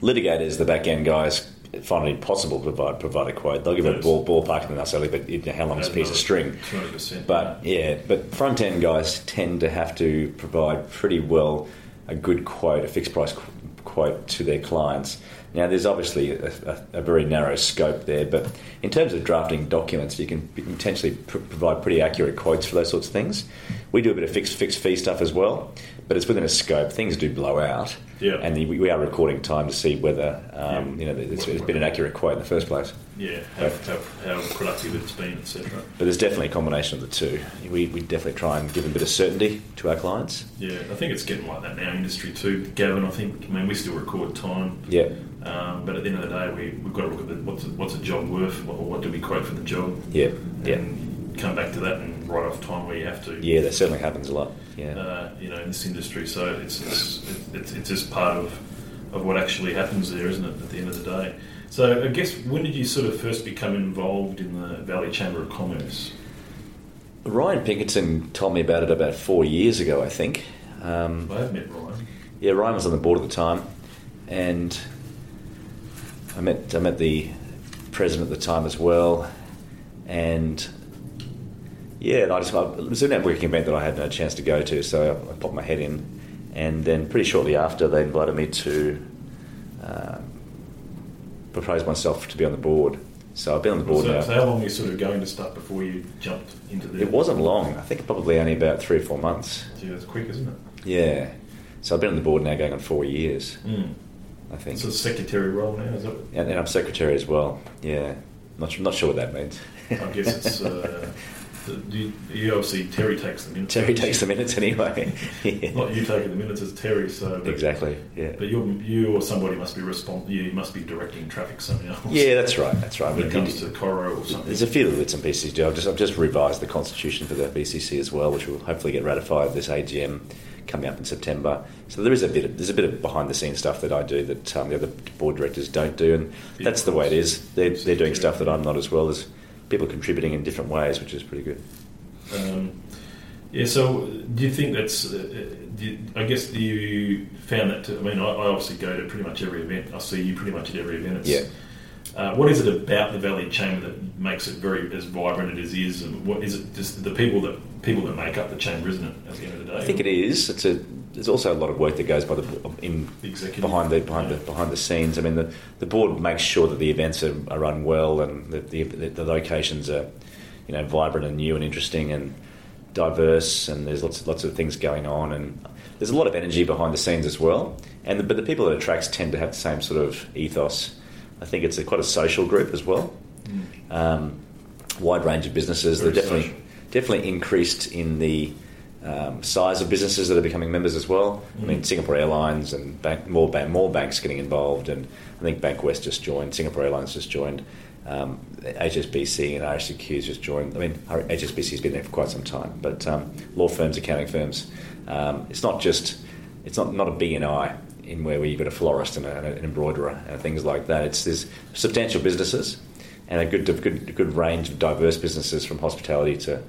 Litigators, the back end guys, find it impossible to provide provide a quote. They'll give a Yes. ball ballpark and then they'll say, but you know, how long is a piece of string? Two hundred percent. But yeah, but front end guys tend to have to provide pretty well a good quote, a fixed price qu- quote to their clients. Now, there's obviously a, a, a very narrow scope there, but in terms of drafting documents, you can, you can potentially pr- provide pretty accurate quotes for those sorts of things. We do a bit of fixed fixed fee stuff as well, but it's within a scope. Things do blow out, Yeah. and the, we are recording time to see whether um, you know it's, it's been an accurate quote in the first place. yeah, how, how, how productive it's been, etc. But there's definitely a combination of the two. We, we definitely try and give a bit of certainty to our clients. Yeah, I think it's getting like that in our industry too, Gavin. I think. I mean, we still record time, Yeah, um, but at the end of the day, we we've got to look at the, what's a, what's a job worth, what, what do we quote for the job, yeah, yeah, come back to that and write off time where you have to. yeah. That certainly happens a lot. Yeah, uh, you know, in this industry. So it's it's, it's, it's just part of of what actually happens there, isn't it? At the end of the day. So I guess when did you sort of first become involved in the Valley Chamber of Commerce? Ryan Pinkerton told me about it about four years ago, I think. Um, I have met Ryan. yeah, Ryan was on the board at the time, and I met I met the president at the time as well, and yeah, I just it was a networking event that I had no chance to go to, so I, I popped my head in, and then pretty shortly after they invited me to uh, propose myself to be on the board. So I've been on the board So, now. so how long were you sort of going to stuff before you jumped into the? It wasn't long. I think probably only about three or four months. Gee, that's quick, isn't it? Yeah. So I've been on the board now going on four years, Mm. I think. It's a secretary role now, is it? And, and I'm secretary as well. Yeah. Not, not sure what that means. I guess it's. Uh, the, obviously Terry takes the minutes. Terry takes the minutes anyway. Yeah. Not you taking the minutes, it's Terry. So but, Exactly. Yeah. But you, you or somebody must be respond. You must be directing traffic somehow. Yeah, that's right. That's right. When it comes to Coro or something. There's a few little bits and pieces do. I've just, I've just revised the constitution for the BCC as well, which will hopefully get ratified this AGM coming up in September. So there is a bit of, there's a bit of behind the scenes stuff that I do that um, the other board directors don't do, and Yeah, that's the way it is. They're, they're doing stuff that I'm not as well as people contributing in different ways, which is pretty good. Um, yeah. So, do you think that's? Uh, you, I guess do you found that? To, I mean, I, I obviously go to pretty much every event. I see you pretty much at every event. It's, Yeah. Uh, what is it about the Valley Chamber that makes it very as vibrant as it is, and what is it? Just the people that people that make up the chamber, isn't it? At the end of the day, I think it is. It's a. There's also a lot of work that goes by the in The executive behind the behind Yeah. the behind the scenes. I mean, the, the board makes sure that the events are, are run well and that the, the the locations are, you know, vibrant and new and interesting and diverse. And there's lots of, lots of things going on and there's a lot of energy behind the scenes as well. And the, but the people that it attracts tend to have the same sort of ethos. I think it's a, quite a social group as well. Mm. Um, wide range of businesses. Very They're definitely social. definitely increased in the um, size of businesses that are becoming members as well. I mean, Mm. Singapore Airlines and bank, more bank, more banks getting involved, and I think Bankwest just joined. Singapore Airlines just joined. Um, HSBC and RSCQ's just joined. I mean, HSBC's been there for quite some time, but um, law firms, accounting firms. Um, it's not just it's not not a BNI in where you've got a florist and, a, and an embroiderer and things like that. It's there's substantial businesses and a good good good range of diverse businesses from hospitality to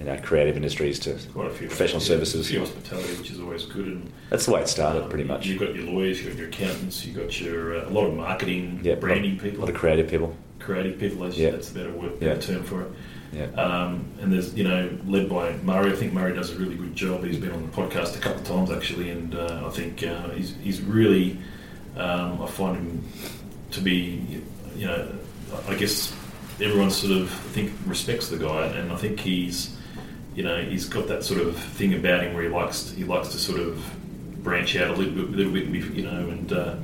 you know creative industries to Quite a few professional services. hospitality, which is always good. And That's the way it started, um, pretty much. You've got your lawyers, you've got your accountants, you've got your uh, a lot of marketing, Yeah, branding lot, people, a lot of creative people. creative people. As Yeah. that's a better word, Yeah. term for it. Yeah. Um, and there's, you know, led by Murray. I think Murray does a really good job. He's been on the podcast a couple of times actually, and uh, I think uh, he's, he's really. Um, I find him to be, you know, I guess everyone sort of I think respects the guy, and I think he's, you know, he's got that sort of thing about him where he likes to, he likes to sort of branch out a little bit, little bit, you know, and. Uh,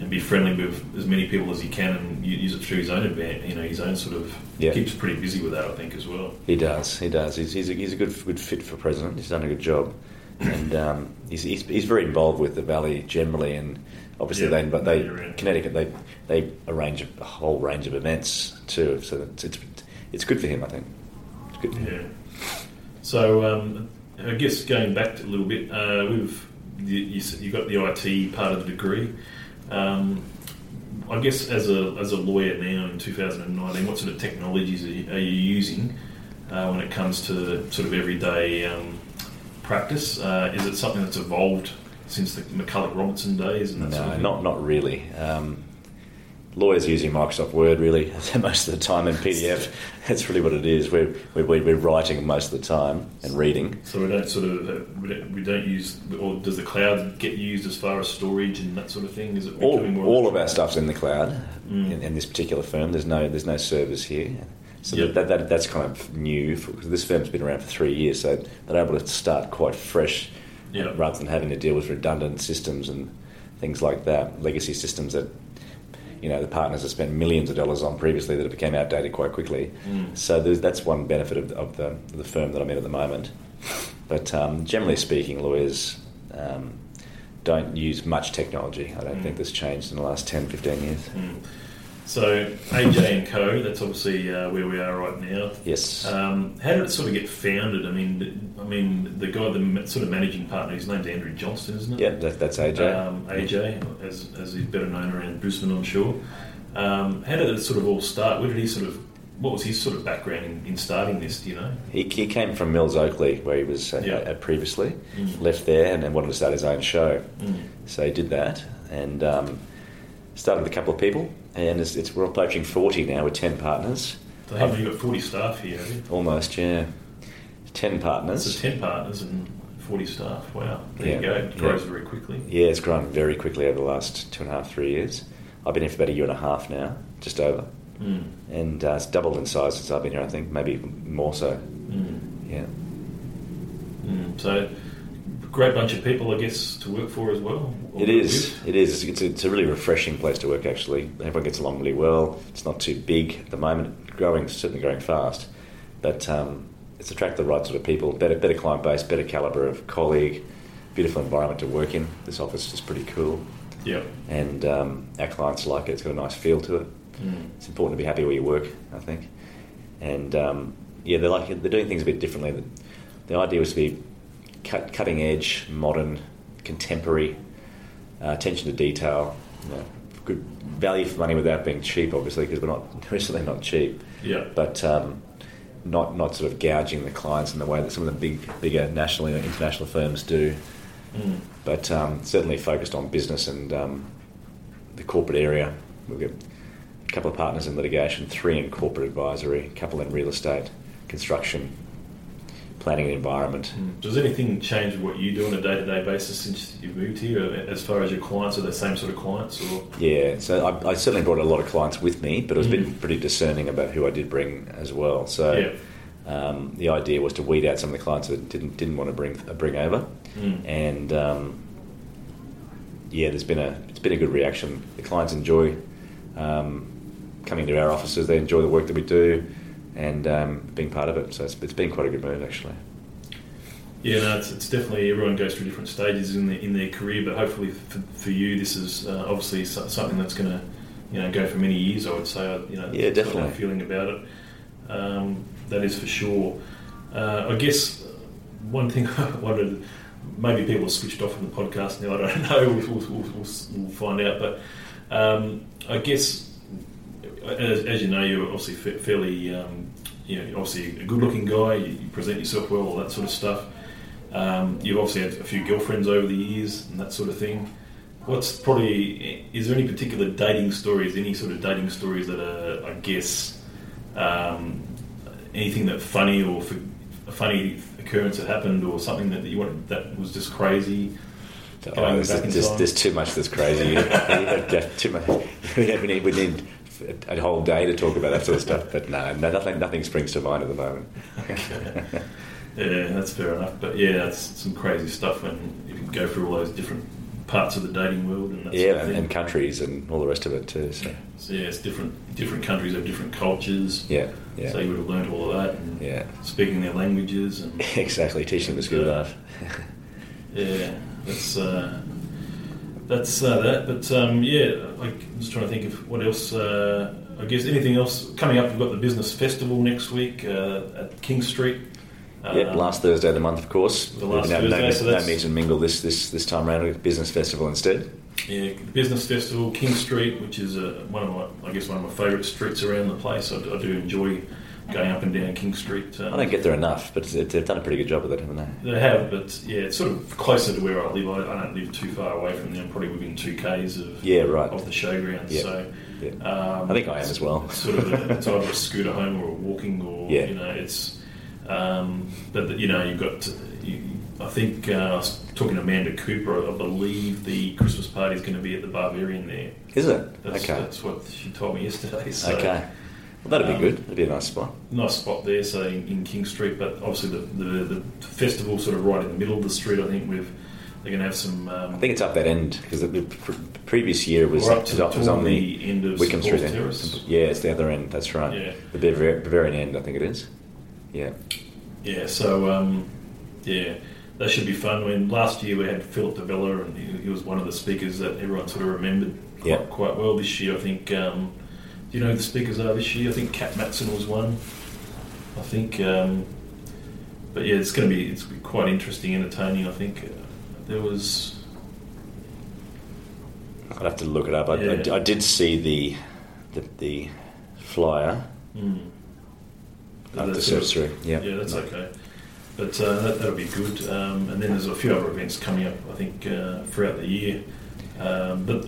and be friendly with as many people as he can, and use it through his own advantage. You know, his own sort of Yeah. keeps pretty busy with that, I think, as well. He does. He does. He's, he's, a, he's a good good fit for president. He's done a good job, and um, he's, he's he's very involved with the valley generally, and obviously Yeah, they but they. Connecticut they they arrange a whole range of events too. So it's it's, it's good for him. I think. It's good for him. So um, I guess going back a little bit, uh, we've you, you, got the IT part of the degree. Um, I guess as a as a lawyer now in 2019, what sort of technologies are you, are you using uh, when it comes to sort of everyday um, practice? Uh, is it something that's evolved since the McCullough Robertson days? And No, sort of not not really. Um, lawyers using Microsoft Word really most of the time in PDF. That's really what it is. We're, we're, we're writing most of the time and reading. So we don't sort of uh, we don't, we don't use, or does the cloud get used as far as storage and that sort of thing? Is it All, more? all of our stuff's in the cloud Mm. in, in this particular firm. There's no there's no servers here. So Yeah. that, that, that's kind of new. For, this firm's been around for three years, so they're able to start quite fresh Yeah. rather than having to deal with redundant systems and things like that, legacy systems that you know the partners have spent millions of dollars on previously that it became outdated quite quickly. Mm. So there's, that's one benefit of, of the, of the firm that I'm in at the moment. But um, generally speaking, lawyers um, don't use much technology. I don't Mm. think that's changed in the last 10, 15 years. Mm. So AJ and Co. That's obviously uh, where we are right now. Yes. Um, how did it sort of get founded? I mean, I mean, the guy, the sort of managing partner, his name's Andrew Johnston, isn't it? yeah, that, that's AJ. Um, AJ, as, as he's better known around Brisbane, I'm sure. Um, how did it sort of all start? Where did he sort of? What was his sort of background in, in starting this? Do you know? he, he came from Mills Oakley, where he was uh, at previously. Mm. Left there and then wanted to start his own show. Mm. So he did that and um, started with a couple of people. And it's, it's, we're approaching 40 now with 10 partners. So how? You've got 40 staff here, have you? Almost, yeah. 10 partners. That's 10 partners and 40 staff. Wow. There Yeah. you go. It grows Yeah. very quickly. Yeah, it's grown very quickly over the last two and a half, three years. I've been here for about a year and a half now, just over. Mm. And uh, it's doubled in size since I've been here, I think, maybe more so. Mm. Yeah. Mm. So, great bunch of people, I guess, to work for as well. It with. It is. It's a, it's a really refreshing place to work. Actually, everyone gets along really well. It's not too big at the moment. Growing, certainly growing fast, but um, it's attracted the right sort of people. Better, better client base, better caliber of colleague. Beautiful environment to work in. This office is pretty cool, Yeah. and um, our clients like it. It's got a nice feel to it. Mm. It's important to be happy where you work. I think, and um, yeah, they're like they're doing things a bit differently. The, the idea was to be cut, cutting edge, modern, contemporary, uh, attention to detail, you know, good value for money without being cheap, obviously, because we're not we're certainly not cheap, Yeah. but um, not not sort of gouging the clients in the way that some of the big bigger national and international firms do. Mm. But um, certainly focused on business and um, the corporate area. We've got a couple of partners in litigation, three in corporate advisory, a couple in real estate, construction, planning and environment. Mm. Does anything change what you do on a day to day basis since you've moved here? As far as your clients, are they the same sort of clients? or Yeah, so I, I certainly brought a lot of clients with me, but I was Mm. been pretty discerning about who I did bring as well. So Yeah. um, the idea was to weed out some of the clients that didn't didn't want to bring uh, bring over, Mm. and um, yeah, there's been a it's been a good reaction. The clients enjoy um, coming to our offices. They enjoy the work that we do, and um, being part of it. So it's, it's been quite a good move actually. Yeah, no, it's, it's definitely everyone goes through different stages in their in their career, but hopefully for, for you, this is uh, obviously something that's going to you know go for many years. I would say, you know, Yeah, definitely. feeling about it. Um, that is for sure. Uh, I guess one thing I wanted, maybe people have switched off from the podcast now. I don't know. We'll, we'll, we'll, we'll, we'll find out, but um, I guess as, as you know, you're obviously fairly, um, you know, obviously a good-looking guy. You, you present yourself well, all that sort of stuff. Um, you've obviously had a few girlfriends over the years and that sort of thing. What's probably is there any particular dating stories? Any sort of dating stories that are, I guess, um, anything that funny or for, a funny occurrence that happened or something that you want that was just crazy? Oh, there's, there's, there's too much that's crazy. Too much. We need, we need, we need a whole day to talk about that sort of stuff. But no, no nothing, nothing springs to mind at the moment. Yeah, that's fair enough. But yeah, that's some crazy stuff when you can go through all those different parts of the dating world and that sort yeah, of and, countries and all the rest of it too. So So yeah, it's different. Different countries have different cultures. yeah, yeah, So you would have learned all of that and yeah. speaking their languages and Exactly, teaching was good enough. yeah, that's uh, that's uh, that. But um, yeah, like, I'm just trying to think of what else. Uh, I guess anything else coming up. We've got the business festival next week uh, at King Street. Yep, Um, last Thursday of the month, of course. The last no, Thursday, no, so no meet and mingle this this this time round business festival instead. Yeah, the business festival, King Street, which is uh, one of my, I guess, one of my favourite streets around the place. I, I do enjoy going up and down King Street. Um, I don't get there enough, but they've they've done a pretty good job with it, haven't they? They have, but yeah, it's sort of closer to where I live. I, I don't live too far away from them. Probably within two k's of Yeah, right. of the showgrounds. So um, I think I am as well. It's sort of a, it's either a scooter home or a walking, or Yeah. you know, it's. Um, but you know, you've got. You, I think uh, I was talking to Amanda Cooper. I believe the Christmas party is going to be at the Bavarian there. Is it? That's, okay. that's what she told me yesterday. So, okay. Well, that'd be um, good. That'd be a nice spot. Nice spot there, so in, in King Street, but obviously the, the, the festival sort of right in the middle of the street. I think with they're going to have some. Um, I think it's up that end because the, the pr- previous year was, up to was on the the end of Wickham Street. Terrace. Yeah, it's the other end. That's right. Yeah. The very, Bavarian end, I think it is. Yeah. Yeah, so um, yeah, that should be fun. When last year we had Philip Di Bella, and he, he was one of the speakers that everyone sort of remembered quite, Yeah. quite well. This year, I think um, you know who the speakers are this year? I think Cat Matson was one. I think, um, but yeah, it's going to be it's be quite interesting, entertaining. I think uh, there was I'd have to look it up. I, I- Yeah. I did see the the, the flyer. mm, I have to that's search sort through. Yeah, yeah, that's okay. But uh, that, that'll be good. Um, and then there's a few other events coming up. I think uh, throughout the year. Um, but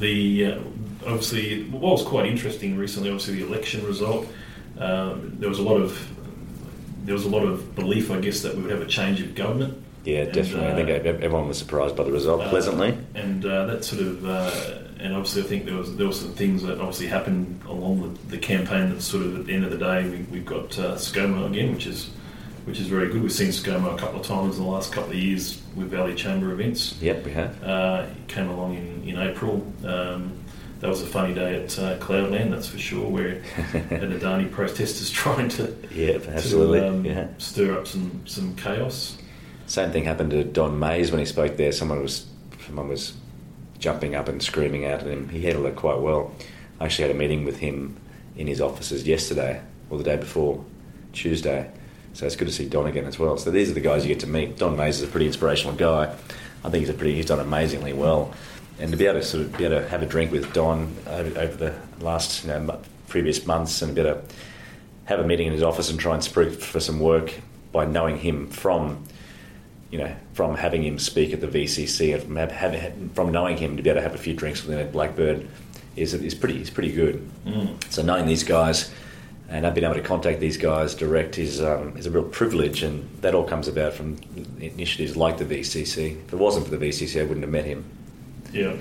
the uh, obviously what was quite interesting recently, obviously the election result. Um, there was a lot of there was a lot of belief, I guess, that we would have a change of government. Yeah, And, definitely. I think uh, everyone was surprised by the result Uh, pleasantly. and uh, that sort of, uh, and obviously, I think there was there were some things that obviously happened along the, the campaign. That sort of at the end of the day, we, we've got uh, ScoMo again, which is which is very good. We've seen ScoMo a couple of times in the last couple of years with Valley Chamber events. Yep, we have. Uh, it came along in in April. Um, that was a funny day at uh, Cloudland, that's for sure, where an Adani protesters trying to, Yeah, to absolutely. um, yeah. stir up some, some chaos. Same thing happened to Don Meij when he spoke there. Someone was someone was jumping up and screaming out at him. He handled it quite well. I actually had a meeting with him in his offices yesterday or the day before, Tuesday. So it's good to see Don again as well. So these are the guys you get to meet. Don Meij is a pretty inspirational guy. I think he's a pretty he's done amazingly well. And to be able to sort of be able to have a drink with Don over, over the last you know previous months and be able to have a meeting in his office and try and spruik for some work by knowing him from you know, from having him speak at the VCC and from, having, from knowing him to be able to have a few drinks with him at Blackbird is, is pretty is pretty good. Mm. So knowing these guys and I've been able to contact these guys direct is um, is a real privilege, and that all comes about from initiatives like the VCC. If it wasn't for the VCC, I wouldn't have met him. Yeah.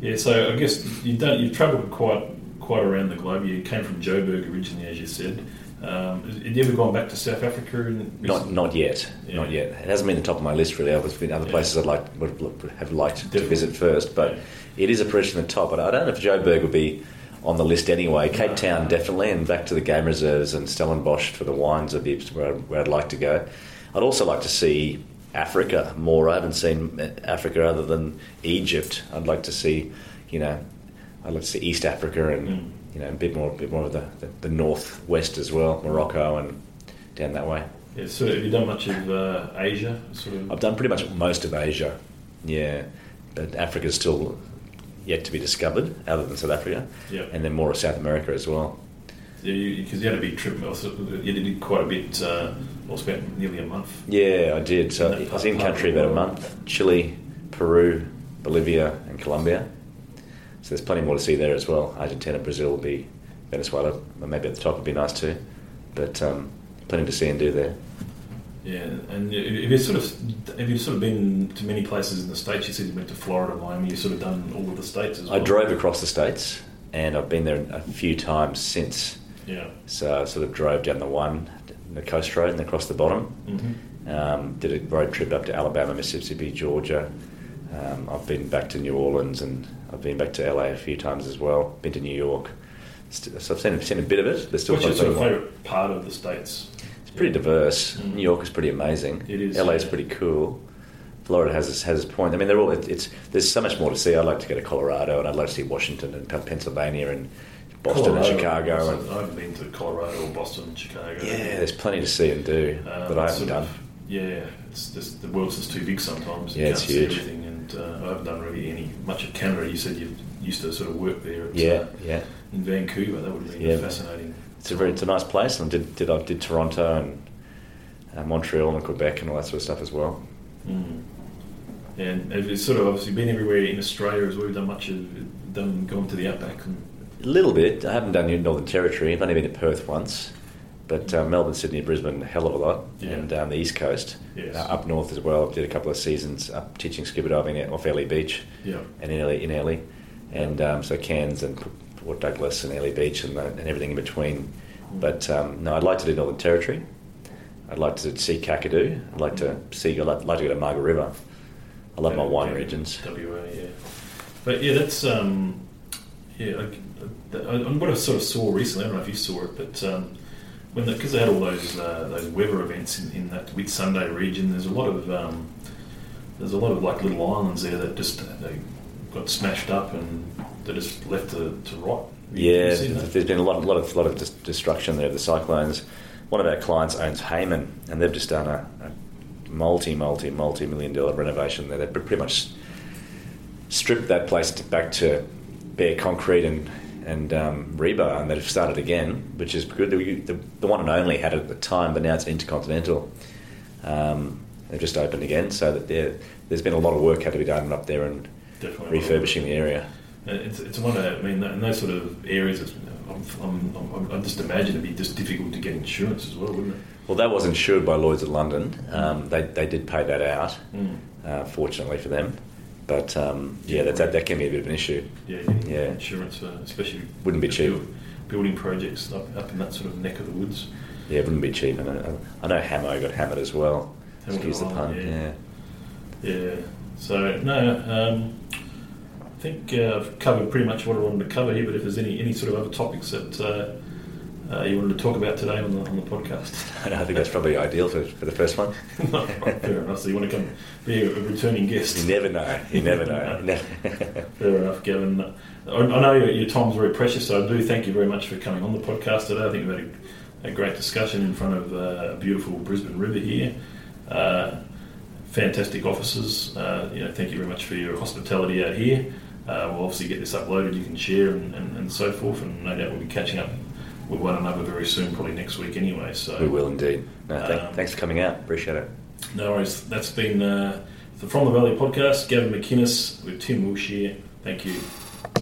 Yeah, so I guess you've done you've travelled quite quite around the globe. You came from Joburg originally, as you said. Um, have you ever gone back to South Africa? And Not not yet, Yeah. not yet. It hasn't been the top of my list really. There's been other Yeah. places I'd like would have liked to visit first, but Yeah. it is a pressure in the top. And I don't know if Joburg would be on the list anyway. Cape Town definitely, and back to the game reserves and Stellenbosch for the wines would be where, where I'd like to go. I'd also like to see Africa more. I haven't seen Africa other than Egypt. I'd like to see, you know, I'd like to see East Africa and Mm. you know a bit more, a bit more of the, the, the northwest as well, Morocco and down that way. Yeah, so have you done much of uh, Asia? Sort of. I've done pretty much most of Asia, yeah, but Africa's still yet to be discovered, other than South Africa, Yeah. and then more of South America as well. Yeah, because you, had a big trip. Also, you did quite a bit. Uh, well, spent nearly a month. Yeah, I did. So I was in country about a month: Chile, Peru, Bolivia, and Colombia. So there's plenty more to see there as well. Argentina, Brazil will be Venezuela, maybe at the top would be nice too, but um, plenty to see and do there. Yeah, and have you sort of have you sort of been to many places in the states? You said you went to Florida, Miami. You've sort of done all of the states as well. I drove across the states, and I've been there a few times since. Yeah. So I sort of drove down the one, the coast road, and across the bottom. hmm Um, did a road trip up to Alabama, Mississippi, Georgia. Um, I've been back to New Orleans, and I've been back to LA a few times as well. Been to New York. So I've seen, seen a bit of it. There's still What's your quite a sort of bit more. favourite part of the states? It's pretty diverse. Mm. New York is pretty amazing. It is, LA is yeah. pretty cool. Florida has its, has its point. I mean, they're all. It, it's there's so much more to see. I'd like to go to Colorado, and I'd like to see Washington and Pennsylvania and Boston Colorado, and Chicago. And, I haven't been to Colorado or Boston and Chicago. yeah, there's plenty to see and do Um, that I haven't done. of- yeah, it's just the world's just too big sometimes. You Yeah, can't it's see huge. everything, and uh, I haven't done really any much of Canada. You said you used to sort of work there. At, Yeah, uh, yeah. in Vancouver. That would have been Yeah. fascinating. It's a very it's a nice place, and I did did I did Toronto and uh, Montreal and Quebec and all that sort of stuff as well. Mm. And it's sort of obviously been everywhere in Australia as well? You've done much of done gone to the outback and A little bit. I haven't done the Northern Territory. I've only been to Perth once, but uh, Melbourne, Sydney, Brisbane, a hell of a lot, Yeah. and um, the East Coast, Yes. uh, up north as well. Did a couple of seasons up teaching scuba diving at- off Ellis Beach yeah, and in Ellie, in Ellie, and um, so Cairns and Port Douglas and Ellis Beach and, the, and everything in between. But um, no, I'd like to do Northern Territory. I'd like to see Kakadu. I'd like to see. I'd like, like to go to Margaret River. I love my wine yeah, regions. WA, yeah. But yeah, that's um, yeah. I, I, I, what I sort of saw recently, I don't know if you saw it, but um, when because they had all those uh, those weather events in, in that Whitsunday region, there's a lot of um, there's a lot of like little islands there that just they got smashed up and they're just left to, to rot. Yeah, You've seen that? there's been a lot, lot of lot of dis- destruction there of the cyclones. One of our clients owns Hayman, and they've just done a, a multi, multi, multi million dollar renovation there. They've pretty much stripped that place to, back to bare concrete and and um, rebar, and they've started again, which is good. The, the, the one and only had it at the time, but now it's intercontinental. Um, they've just opened again, so that there, there's been a lot of work had to be done up there and Definitely. refurbishing the area. Uh, It's, it's one of, I mean, in those sort of areas, it's, I'm, I'm, I'm, I just imagine it'd be just difficult to get insurance as well, wouldn't it? Well, that was insured by Lloyd's of London. Um, they, they did pay that out, Mm. uh, fortunately for them. But um, yeah, that, that, that can be a bit of an issue. Yeah, Yeah. insurance, for, especially Wouldn't be cheap. build- building projects up, up in that sort of neck of the woods. Yeah, it wouldn't be cheap. And I, I know Hamo got hammered as well. Hamilton Excuse the pun. yeah. Yeah. Yeah. So no, um, I think uh, I've covered pretty much what I wanted to cover here. But if there's any any sort of other topics that uh, uh, you wanted to talk about today on the on the podcast, I think that's probably ideal for, for the first one. No, right, fair enough. So you want to come be a, a returning guest? You never know. You never know. Fair enough, Gavin. I, I know your, your time's very precious, so I do thank you very much for coming on the podcast today. I think we've had a, a great discussion in front of uh, a beautiful Brisbane River here. Uh, fantastic offices. Uh, you know, thank you very much for your hospitality out here. Uh, we'll obviously get this uploaded. You can share and, and, and so forth, and no doubt we'll be catching up with one another very soon, probably next week anyway. So we will indeed. No, thank, Um, thanks for coming out. Appreciate it. no worries. That's been uh, the From the Valley podcast. Gavin McInnes with Tim Wilshire. Thank you.